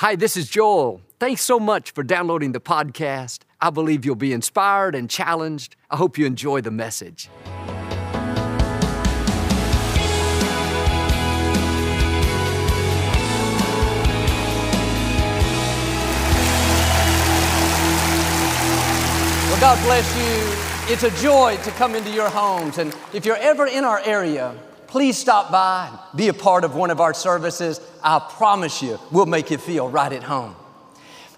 Hi, this is Joel. Thanks so much for downloading the podcast. I believe you'll be inspired and challenged. I hope you enjoy the message. Well, God bless you. It's a joy to come into your homes. And if you're ever in our area, please stop by, and be a part of one of our services. I promise you, we'll make you feel right at home.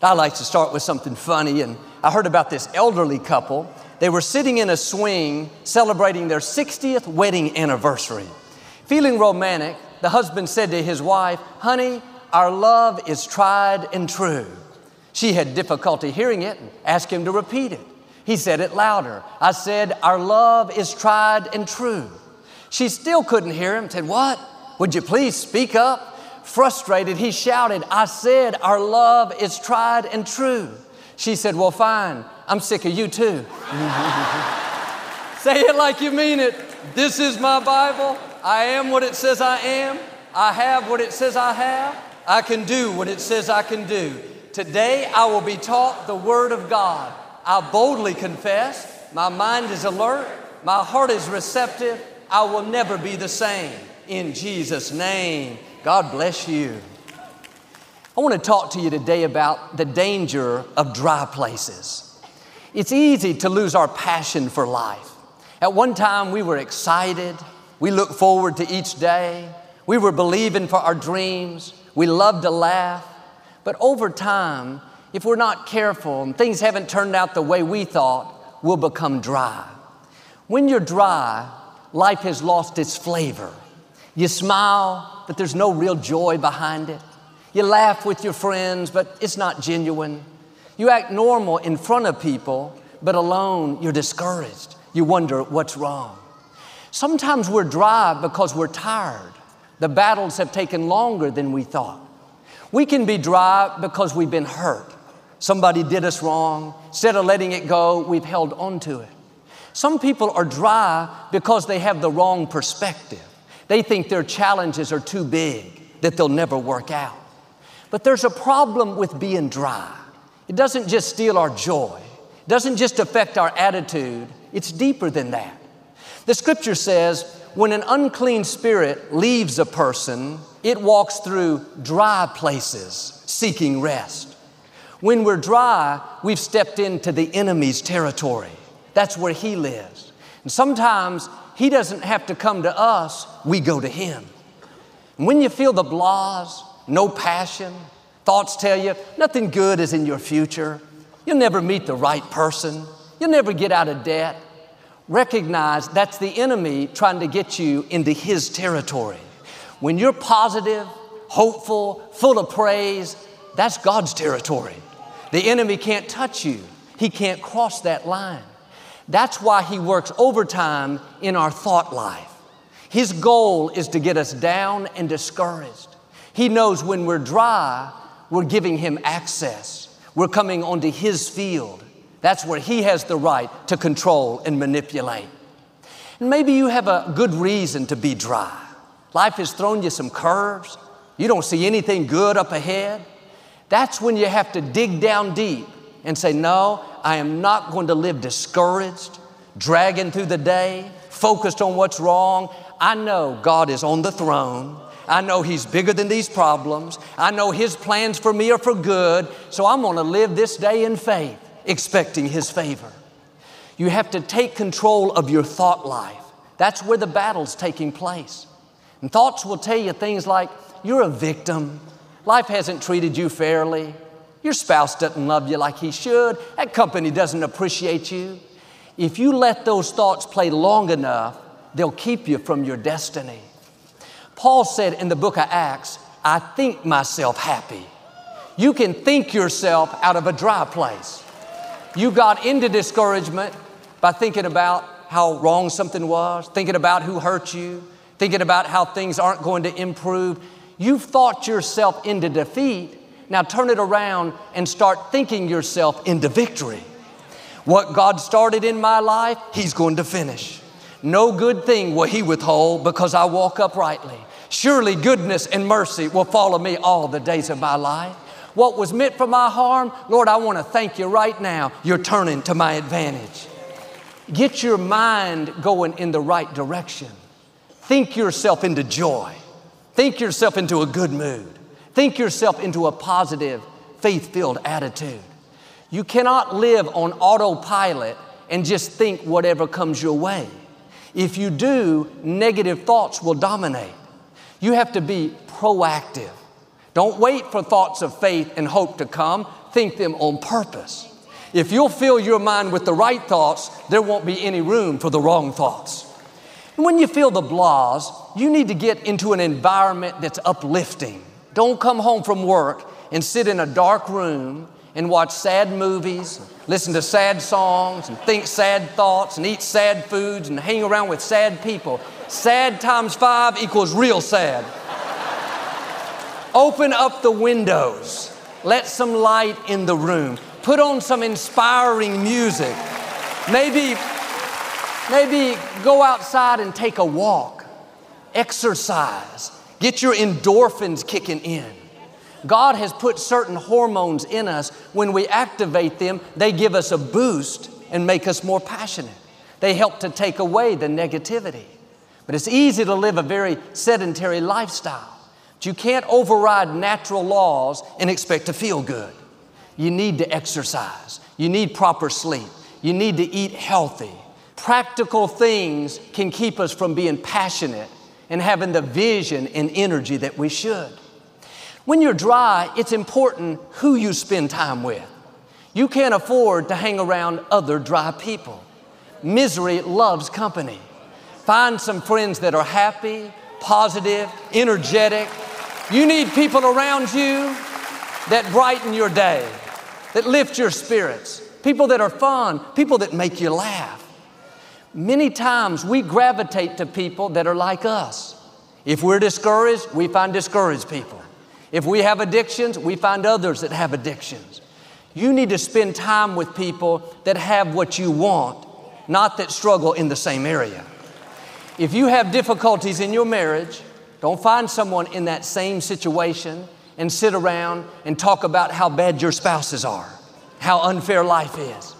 I like to start with something funny, and I heard about this elderly couple. They were sitting in a swing celebrating their 60th wedding anniversary. Feeling romantic, the husband said to his wife, Honey, our love is tried and true. She had difficulty hearing it and asked him to repeat it. He said it louder. I said, Our love is tried and true. She still couldn't hear him, said, What? Would you please speak up? Frustrated, he shouted, I said, Our love is tried and true. She said, Well, fine, I'm sick of you too. Say it like you mean it. This is my Bible. I am what it says I am. I have what it says I have. I can do what it says I can do. Today I will be taught the Word of God. I boldly confess. My mind is alert. My heart is receptive. I will never be the same. In Jesus' name, God bless you. I want to talk to you today about the danger of dry places. It's easy to lose our passion for life. At one time, we were excited. We looked forward to each day. We were believing for our dreams. We loved to laugh. But over time, if we're not careful and things haven't turned out the way we thought, we'll become dry. When you're dry, life has lost its flavor. You smile, but there's no real joy behind it. You laugh with your friends, but it's not genuine. You act normal in front of people, but alone you're discouraged. You wonder what's wrong. Sometimes we're dry because we're tired. The battles have taken longer than we thought. We can be dry because we've been hurt. Somebody did us wrong. Instead of letting it go, we've held on to it. Some people are dry because they have the wrong perspective. They think their challenges are too big, that they'll never work out. But there's a problem with being dry. It doesn't just steal our joy, it doesn't just affect our attitude, it's deeper than that. The scripture says, when an unclean spirit leaves a person, it walks through dry places seeking rest. When we're dry, we've stepped into the enemy's territory. That's where he lives. And sometimes he doesn't have to come to us, we go to him. And when you feel the blahs, no passion, thoughts tell you nothing good is in your future, you'll never meet the right person, you'll never get out of debt, recognize that's the enemy trying to get you into his territory. When you're positive, hopeful, full of praise, that's God's territory. The enemy can't touch you, he can't cross that line. That's why he works overtime in our thought life. His goal is to get us down and discouraged. He knows when we're dry, we're giving him access. We're coming onto his field. That's where he has the right to control and manipulate. And maybe you have a good reason to be dry. Life has thrown you some curves. You don't see anything good up ahead. That's when you have to dig down deep and say, No, I am not going to live discouraged, dragging through the day, focused on what's wrong. I know God is on the throne. I know He's bigger than these problems. I know His plans for me are for good. So I'm going to live this day in faith, expecting His favor. You have to take control of your thought life. That's where the battle's taking place. And thoughts will tell you things like, you're a victim. Life hasn't treated you fairly. Your spouse doesn't love you like he should. That company doesn't appreciate you. If you let those thoughts play long enough, they'll keep you from your destiny. Paul said in the book of Acts, I think myself happy. You can think yourself out of a dry place. You got into discouragement by thinking about how wrong something was, thinking about who hurt you, thinking about how things aren't going to improve. You've thought yourself into defeat. Now turn it around and start thinking yourself into victory. What God started in my life, He's going to finish. No good thing will He withhold because I walk uprightly. Surely goodness and mercy will follow me all the days of my life. What was meant for my harm, Lord, I want to thank you right now. You're turning to my advantage. Get your mind going in the right direction. Think yourself into joy. Think yourself into a good mood. Think yourself into a positive, faith filled attitude. You cannot live on autopilot and just think whatever comes your way. If you do, negative thoughts will dominate. You have to be proactive. Don't wait for thoughts of faith and hope to come, think them on purpose. If you'll fill your mind with the right thoughts, there won't be any room for the wrong thoughts. And when you feel the blahs, you need to get into an environment that's uplifting. Don't come home from work and sit in a dark room and watch sad movies, listen to sad songs, and think sad thoughts, and eat sad foods, and hang around with sad people. Sad times five equals real sad. Open up the windows. Let some light in the room. Put on some inspiring music. Maybe, maybe go outside and take a walk. Exercise. Get your endorphins kicking in. God has put certain hormones in us. When we activate them, they give us a boost and make us more passionate. They help to take away the negativity. But it's easy to live a very sedentary lifestyle. But you can't override natural laws and expect to feel good. You need to exercise. You need proper sleep. You need to eat healthy. Practical things can keep us from being passionate and having the vision and energy that we should. When you're dry, it's important who you spend time with. You can't afford to hang around other dry people. Misery loves company. Find some friends that are happy, positive, energetic, you need people around you that brighten your day, that lift your spirits, people that are fun, people that make you laugh. Many times we gravitate to people that are like us. If we're discouraged, we find discouraged people. If we have addictions, we find others that have addictions. You need to spend time with people that have what you want, not that struggle in the same area. If you have difficulties in your marriage, don't find someone in that same situation and sit around and talk about how bad your spouses are, how unfair life is.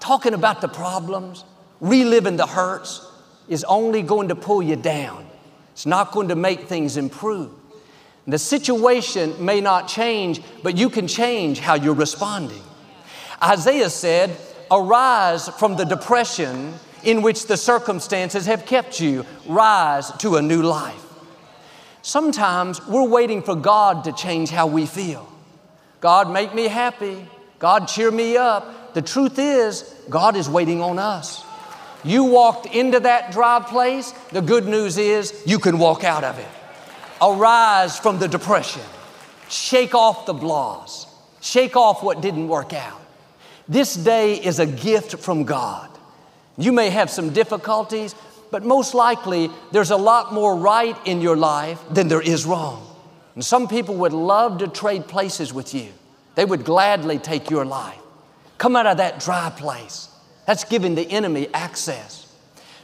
Talking about the problems, reliving the hurts is only going to pull you down. It's not going to make things improve. The situation may not change, but you can change how you're responding. Isaiah said, Arise from the depression in which the circumstances have kept you, rise to a new life. Sometimes we're waiting for God to change how we feel. God, make me happy. God, cheer me up. The truth is, God is waiting on us. You walked into that dry place. The good news is you can walk out of it. Arise from the depression. Shake off the blahs. Shake off what didn't work out. This day is a gift from God. You may have some difficulties, but most likely there's a lot more right in your life than there is wrong. And some people would love to trade places with you. They would gladly take your life. Come out of that dry place. That's giving the enemy access.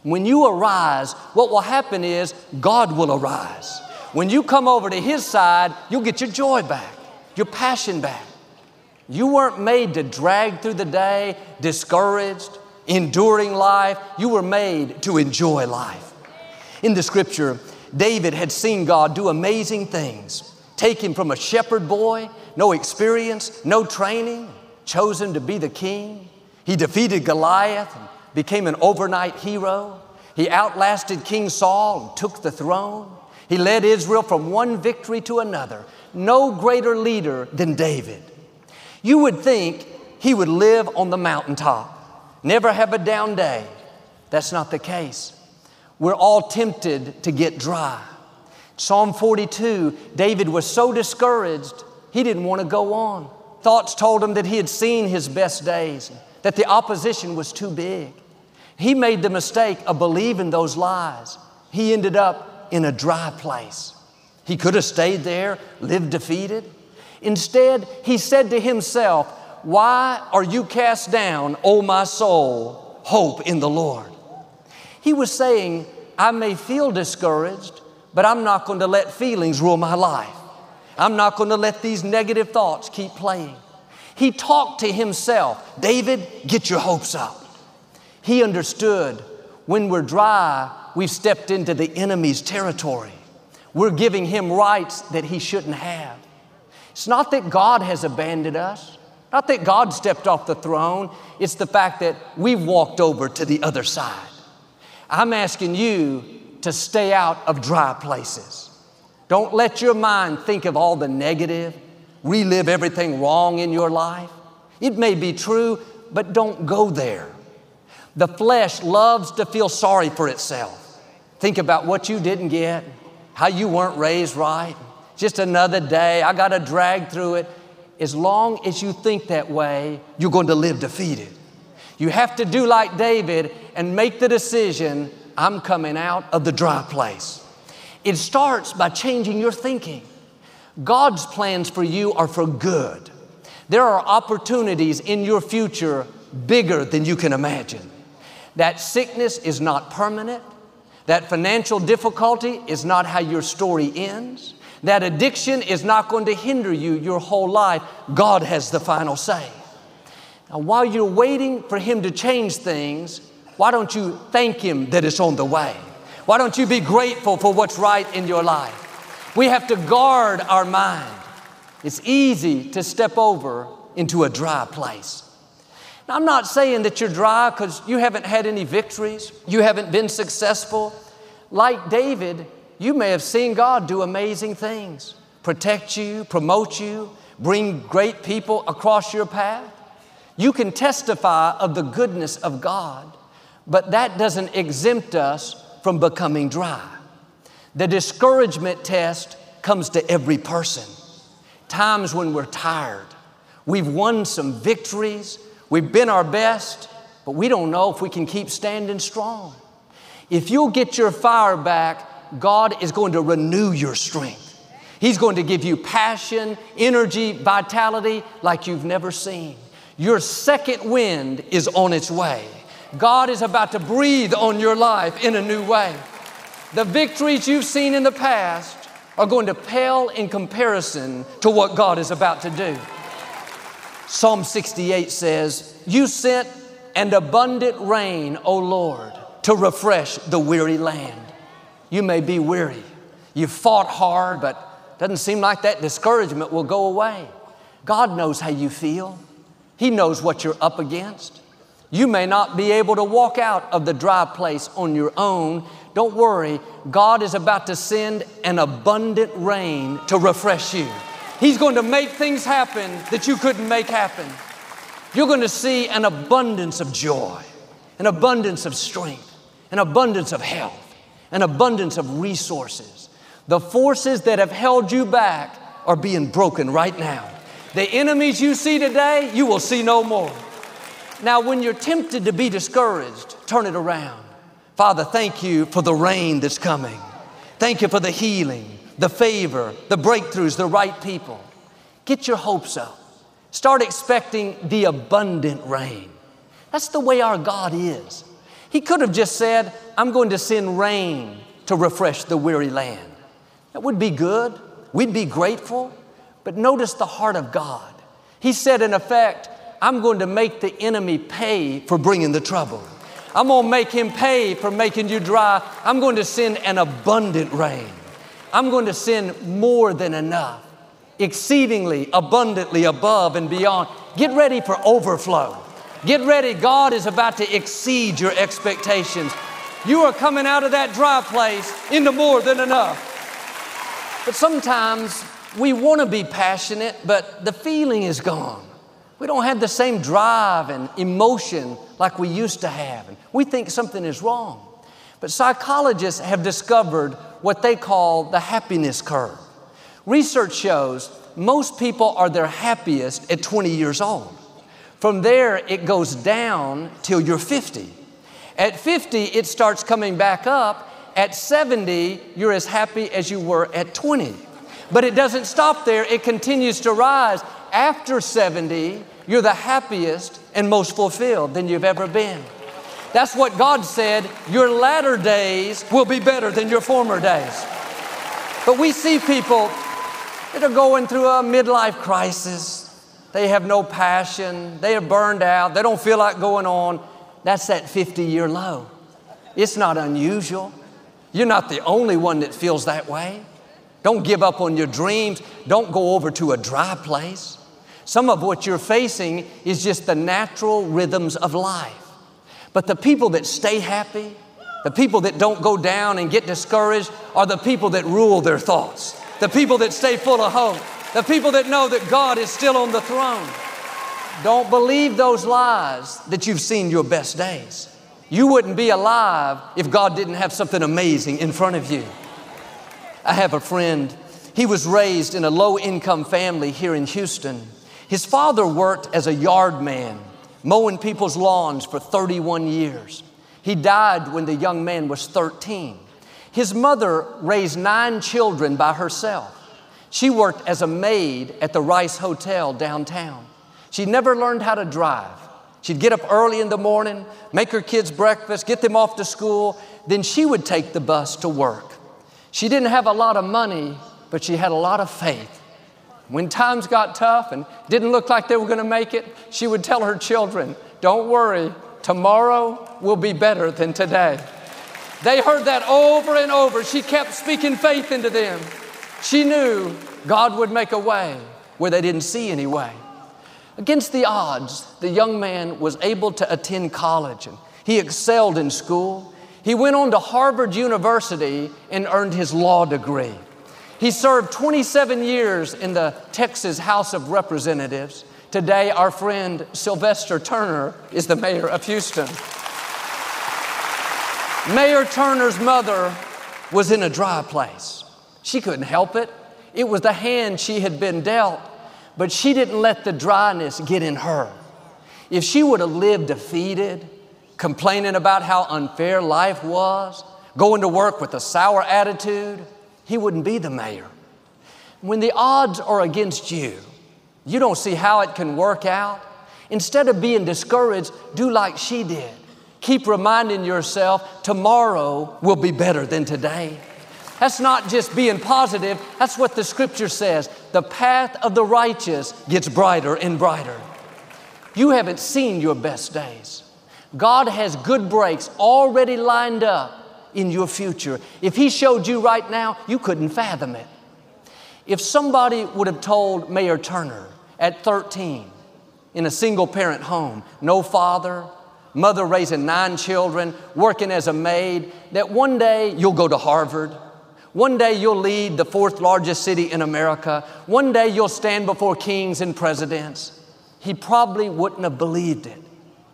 When you arise, what will happen is God will arise. When you come over to His side, you'll get your joy back, your passion back. You weren't made to drag through the day discouraged, enduring life. You were made to enjoy life. In the scripture, David had seen God do amazing things. Take him from a shepherd boy, no experience, no training, chose him to be the king. He defeated Goliath and became an overnight hero. He outlasted King Saul and took the throne. He led Israel from one victory to another. No greater leader than David. You would think he would live on the mountaintop never have a down day. That's not the case. We're all tempted to get dry. Psalm 42, David was so discouraged, he didn't want to go on. Thoughts told him that he had seen his best days, that the opposition was too big. He made the mistake of believing those lies. He ended up in a dry place. He could have stayed there, lived defeated. Instead, he said to himself, why are you cast down, O my soul? Hope in the Lord. He was saying, I may feel discouraged, but I'm not going to let feelings rule my life. I'm not going to let these negative thoughts keep playing. He talked to himself David, get your hopes up. He understood when we're dry, we've stepped into the enemy's territory. We're giving him rights that he shouldn't have. It's not that God has abandoned us, not that God stepped off the throne, it's the fact that we've walked over to the other side. I'm asking you to stay out of dry places. Don't let your mind think of all the negative, relive everything wrong in your life. It may be true, but don't go there. The flesh loves to feel sorry for itself. Think about what you didn't get, how you weren't raised right. Just another day, I got to drag through it. As long as you think that way, you're going to live defeated. You have to do like David and make the decision I'm coming out of the dry place. It starts by changing your thinking. God's plans for you are for good. There are opportunities in your future bigger than you can imagine. That sickness is not permanent. That financial difficulty is not how your story ends. That addiction is not going to hinder you your whole life. God has the final say. Now, while you're waiting for Him to change things, why don't you thank Him that it's on the way? Why don't you be grateful for what's right in your life? We have to guard our mind. It's easy to step over into a dry place. Now, I'm not saying that you're dry because you haven't had any victories, you haven't been successful. Like David, you may have seen God do amazing things, protect you, promote you, bring great people across your path. You can testify of the goodness of God, but that doesn't exempt us from becoming dry. The discouragement test comes to every person. Times when we're tired, we've won some victories, We've been our best, but we don't know if we can keep standing strong. If you'll get your fire back, God is going to renew your strength. He's going to give you passion, energy, vitality like you've never seen. Your second wind is on its way. God is about to breathe on your life in a new way. The victories you've seen in the past are going to pale in comparison to what God is about to do. Psalm 68 says, You sent an abundant rain, O Lord, to refresh the weary land. You may be weary. You've fought hard, but doesn't seem like that discouragement will go away. God knows how you feel. He knows what you're up against. You may not be able to walk out of the dry place on your own. Don't worry, God is about to send an abundant rain to refresh you. He's going to make things happen that you couldn't make happen. You're going to see an abundance of joy, an abundance of strength, an abundance of health, an abundance of resources. The forces that have held you back are being broken right now. The enemies you see today, you will see no more. Now, when you're tempted to be discouraged, turn it around. Father, thank you for the rain that's coming. Thank you for the healing the favor, the breakthroughs, the right people. Get your hopes up. Start expecting the abundant rain. That's the way our God is. He could have just said, I'm going to send rain to refresh the weary land. That would be good. We'd be grateful. But notice the heart of God. He said, in effect, I'm going to make the enemy pay for bringing the trouble. I'm going to make him pay for making you dry. I'm going to send an abundant rain. I'm going to send more than enough, exceedingly, abundantly, above and beyond. Get ready for overflow. Get ready. God is about to exceed your expectations. You are coming out of that dry place into more than enough. But sometimes we want to be passionate, but the feeling is gone. We don't have the same drive and emotion like we used to have. And we think something is wrong. But psychologists have discovered what they call the happiness curve. Research shows most people are their happiest at 20 years old. From there, it goes down till you're 50. At 50, it starts coming back up. At 70, you're as happy as you were at 20. But it doesn't stop there, it continues to rise. After 70, you're the happiest and most fulfilled than you've ever been. That's what God said. Your latter days will be better than your former days. But we see people that are going through a midlife crisis. They have no passion, they are burned out, they don't feel like going on. That's that 50 year low. It's not unusual. You're not the only one that feels that way. Don't give up on your dreams. Don't go over to a dry place. Some of what you're facing is just the natural rhythms of life. But the people that stay happy, the people that don't go down and get discouraged, are the people that rule their thoughts, the people that stay full of hope, the people that know that God is still on the throne. Don't believe those lies that you've seen your best days. You wouldn't be alive if God didn't have something amazing in front of you. I have a friend, he was raised in a low income family here in Houston. His father worked as a yard man, mowing people's lawns for 31 years. He died when the young man was 13. His mother raised nine children by herself. She worked as a maid at the Rice Hotel downtown. She never learned how to drive. She'd get up early in the morning, make her kids breakfast, get them off to school, then she would take the bus to work. She didn't have a lot of money, but she had a lot of faith. When times got tough and didn't look like they were going to make it, she would tell her children, Don't worry, tomorrow will be better than today. They heard that over and over. She kept speaking faith into them. She knew God would make a way where they didn't see any way. Against the odds, the young man was able to attend college and he excelled in school. He went on to Harvard University and earned his law degree. He served 27 years in the Texas House of Representatives. Today, our friend Sylvester Turner is the mayor of Houston. Mayor Turner's mother was in a dry place. She couldn't help it. It was the hand she had been dealt but she didn't let the dryness get in her. If she would have lived defeated, complaining about how unfair life was, going to work with a sour attitude, he wouldn't be the mayor. When the odds are against you, you don't see how it can work out. Instead of being discouraged, do like she did. Keep reminding yourself tomorrow will be better than today. That's not just being positive, that's what the scripture says. The path of the righteous gets brighter and brighter. You haven't seen your best days. God has good breaks already lined up in your future. If He showed you right now, you couldn't fathom it. If somebody would have told Mayor Turner at 13 in a single parent home, no father, mother raising nine children, working as a maid, that one day you'll go to Harvard, one day you'll lead the fourth largest city in America. One day you'll stand before kings and presidents. He probably wouldn't have believed it.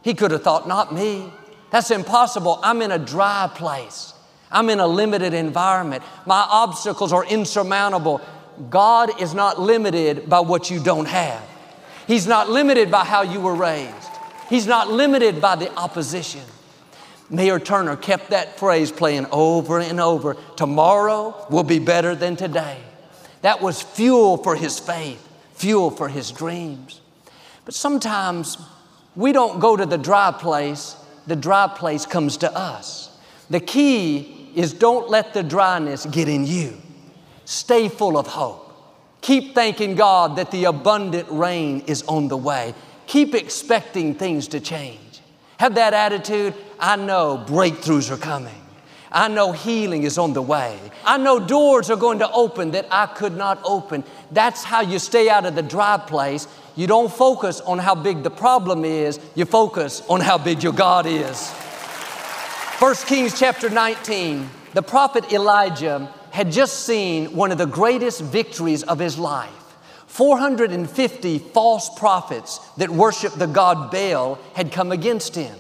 He could have thought, not me. That's impossible. I'm in a dry place. I'm in a limited environment. My obstacles are insurmountable. God is not limited by what you don't have. He's not limited by how you were raised. He's not limited by the opposition. Mayor Turner kept that phrase playing over and over. Tomorrow will be better than today. That was fuel for his faith, fuel for his dreams. But sometimes we don't go to the dry place, the dry place comes to us. The key is don't let the dryness get in you. Stay full of hope. Keep thanking God that the abundant rain is on the way. Keep expecting things to change. Have that attitude. I know breakthroughs are coming. I know healing is on the way. I know doors are going to open that I could not open. That's how you stay out of the dry place. You don't focus on how big the problem is, you focus on how big your God is. 1 Kings chapter 19, the prophet Elijah had just seen one of the greatest victories of his life. 450 false prophets that worshiped the god Baal had come against him.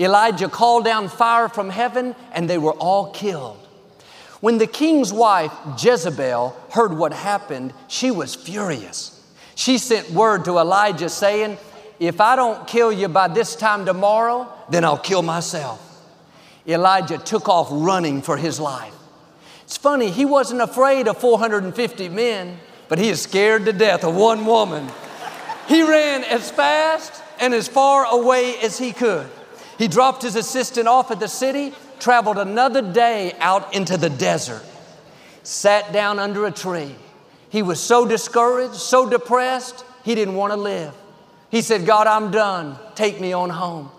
Elijah called down fire from heaven and they were all killed. When the king's wife, Jezebel, heard what happened, she was furious. She sent word to Elijah saying, If I don't kill you by this time tomorrow, then I'll kill myself. Elijah took off running for his life. It's funny, he wasn't afraid of 450 men but he is scared to death of one woman. He ran as fast and as far away as he could. He dropped his assistant off at the city, traveled another day out into the desert, sat down under a tree. He was so discouraged, so depressed, he didn't want to live. He said, God, I'm done. Take me on home.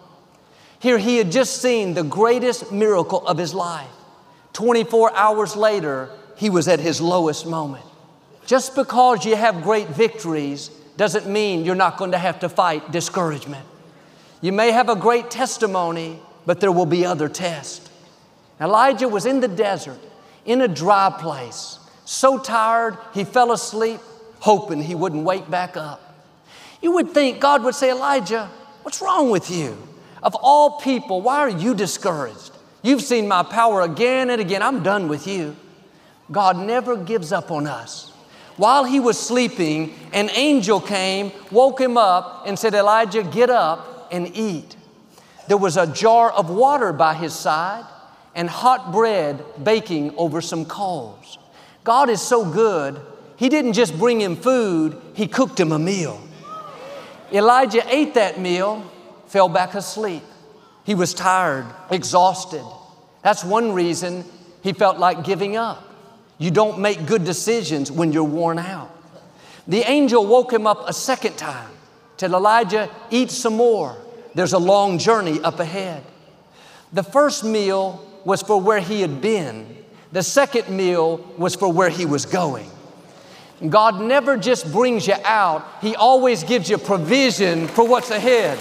Here he had just seen the greatest miracle of his life. 24 hours later, he was at his lowest moment. Just because you have great victories doesn't mean you're not going to have to fight discouragement. You may have a great testimony, but there will be other tests. Elijah was in the desert, in a dry place, so tired he fell asleep, hoping he wouldn't wake back up. You would think God would say, Elijah, what's wrong with you? Of all people, why are you discouraged? You've seen my power again and again. I'm done with you. God never gives up on us. While he was sleeping, an angel came, woke him up, and said, Elijah, get up and eat. There was a jar of water by his side and hot bread baking over some coals. God is so good, he didn't just bring him food, he cooked him a meal. Elijah ate that meal, fell back asleep. He was tired, exhausted. That's one reason he felt like giving up. You don't make good decisions when you're worn out. The angel woke him up a second time, Tell Elijah, eat some more. There's a long journey up ahead. The first meal was for where he had been, the second meal was for where he was going. God never just brings you out, He always gives you provision for what's ahead.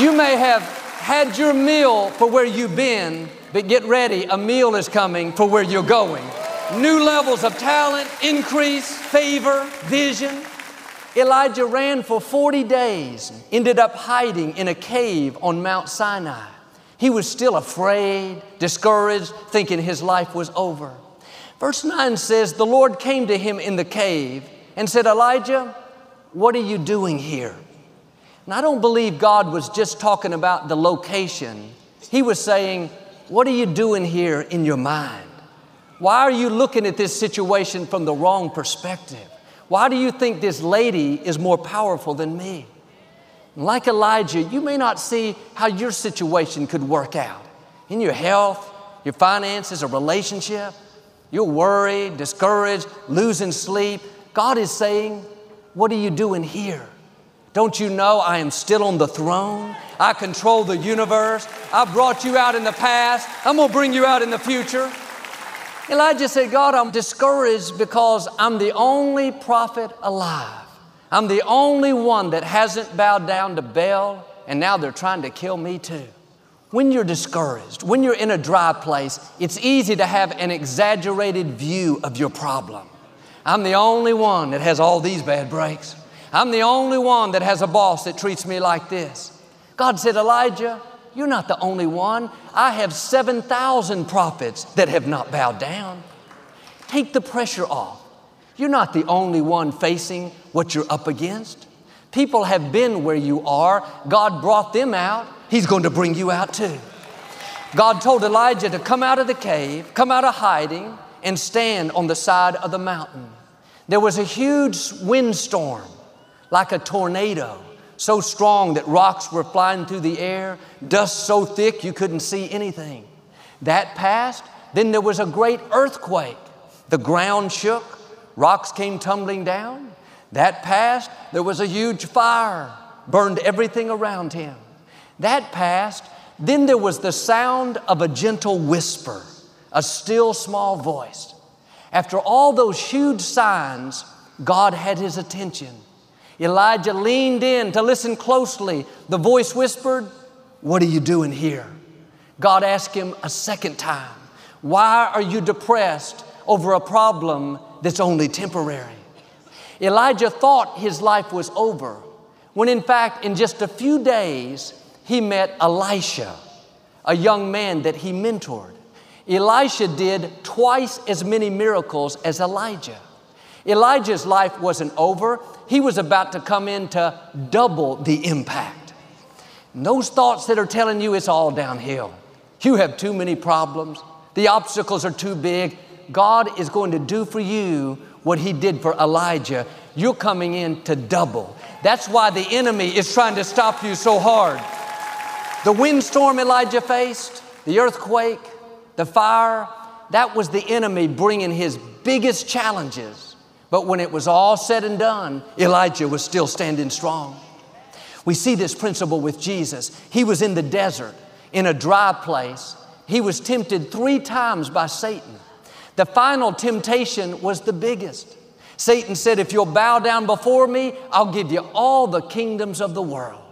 You may have had your meal for where you've been, but get ready, a meal is coming for where you're going. New levels of talent, increase, favor, vision. Elijah ran for 40 days, ended up hiding in a cave on Mount Sinai. He was still afraid, discouraged, thinking his life was over. Verse 9 says, The Lord came to him in the cave and said, Elijah, what are you doing here? And I don't believe God was just talking about the location. He was saying, What are you doing here in your mind? Why are you looking at this situation from the wrong perspective? Why do you think this lady is more powerful than me? Like Elijah, you may not see how your situation could work out in your health, your finances, a relationship. You're worried, discouraged, losing sleep. God is saying, What are you doing here? Don't you know I am still on the throne? I control the universe. I brought you out in the past. I'm gonna bring you out in the future. Elijah said, God, I'm discouraged because I'm the only prophet alive. I'm the only one that hasn't bowed down to Baal, and now they're trying to kill me too. When you're discouraged, when you're in a dry place, it's easy to have an exaggerated view of your problem. I'm the only one that has all these bad breaks. I'm the only one that has a boss that treats me like this. God said, Elijah, you're not the only one. I have 7,000 prophets that have not bowed down. Take the pressure off. You're not the only one facing what you're up against. People have been where you are. God brought them out. He's going to bring you out too. God told Elijah to come out of the cave, come out of hiding, and stand on the side of the mountain. There was a huge windstorm, like a tornado so strong that rocks were flying through the air, dust so thick you couldn't see anything. That passed, then there was a great earthquake. The ground shook, rocks came tumbling down. That passed, there was a huge fire, burned everything around him. That passed, then there was the sound of a gentle whisper, a still small voice. After all those huge signs, God had his attention. Elijah leaned in to listen closely. The voice whispered, What are you doing here? God asked him a second time, Why are you depressed over a problem that's only temporary? Elijah thought his life was over, when in fact, in just a few days, he met Elisha, a young man that he mentored. Elisha did twice as many miracles as Elijah. Elijah's life wasn't over, he was about to come in to double the impact. And those thoughts that are telling you it's all downhill, you have too many problems, the obstacles are too big. God is going to do for you what He did for Elijah. You're coming in to double. That's why the enemy is trying to stop you so hard. The windstorm Elijah faced, the earthquake, the fire, that was the enemy bringing his biggest challenges But when it was all said and done, Elijah was still standing strong. We see this principle with Jesus. He was in the desert, in a dry place. He was tempted three times by Satan. The final temptation was the biggest. Satan said, If you'll bow down before me, I'll give you all the kingdoms of the world.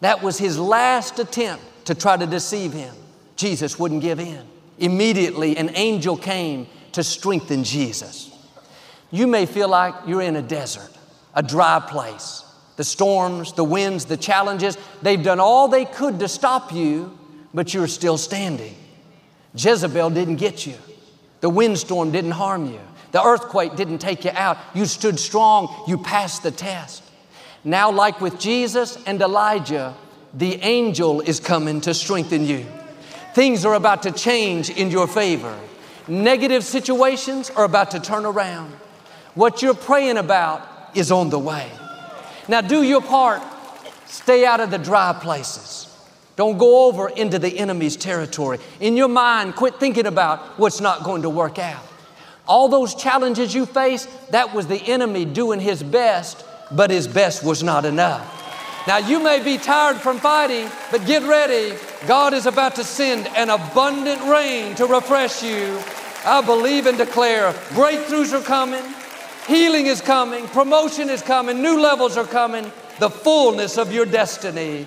That was his last attempt to try to deceive him. Jesus wouldn't give in. Immediately, an angel came to strengthen Jesus. You may feel like you're in a desert, a dry place. The storms, the winds, the challenges, they've done all they could to stop you, but you're still standing. Jezebel didn't get you. The windstorm didn't harm you. The earthquake didn't take you out. You stood strong. You passed the test. Now, like with Jesus and Elijah, the angel is coming to strengthen you. Things are about to change in your favor. Negative situations are about to turn around. What you're praying about is on the way. Now, do your part. Stay out of the dry places. Don't go over into the enemy's territory. In your mind, quit thinking about what's not going to work out. All those challenges you face, that was the enemy doing his best, but his best was not enough. Now, you may be tired from fighting, but get ready. God is about to send an abundant rain to refresh you. I believe and declare breakthroughs are coming, healing is coming, promotion is coming, new levels are coming, the fullness of your destiny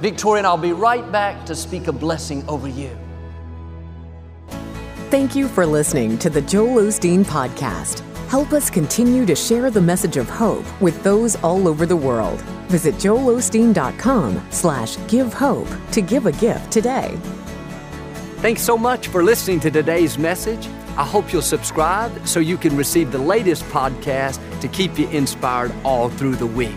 Victoria and I'll be right back to speak a blessing over you. Thank you for listening to the Joel Osteen Podcast. Help us continue to share the message of hope with those all over the world. Visit joelosteen.com slash give hope to give a gift today. Thanks so much for listening to today's message. I hope you'll subscribe so you can receive the latest podcast to keep you inspired all through the week.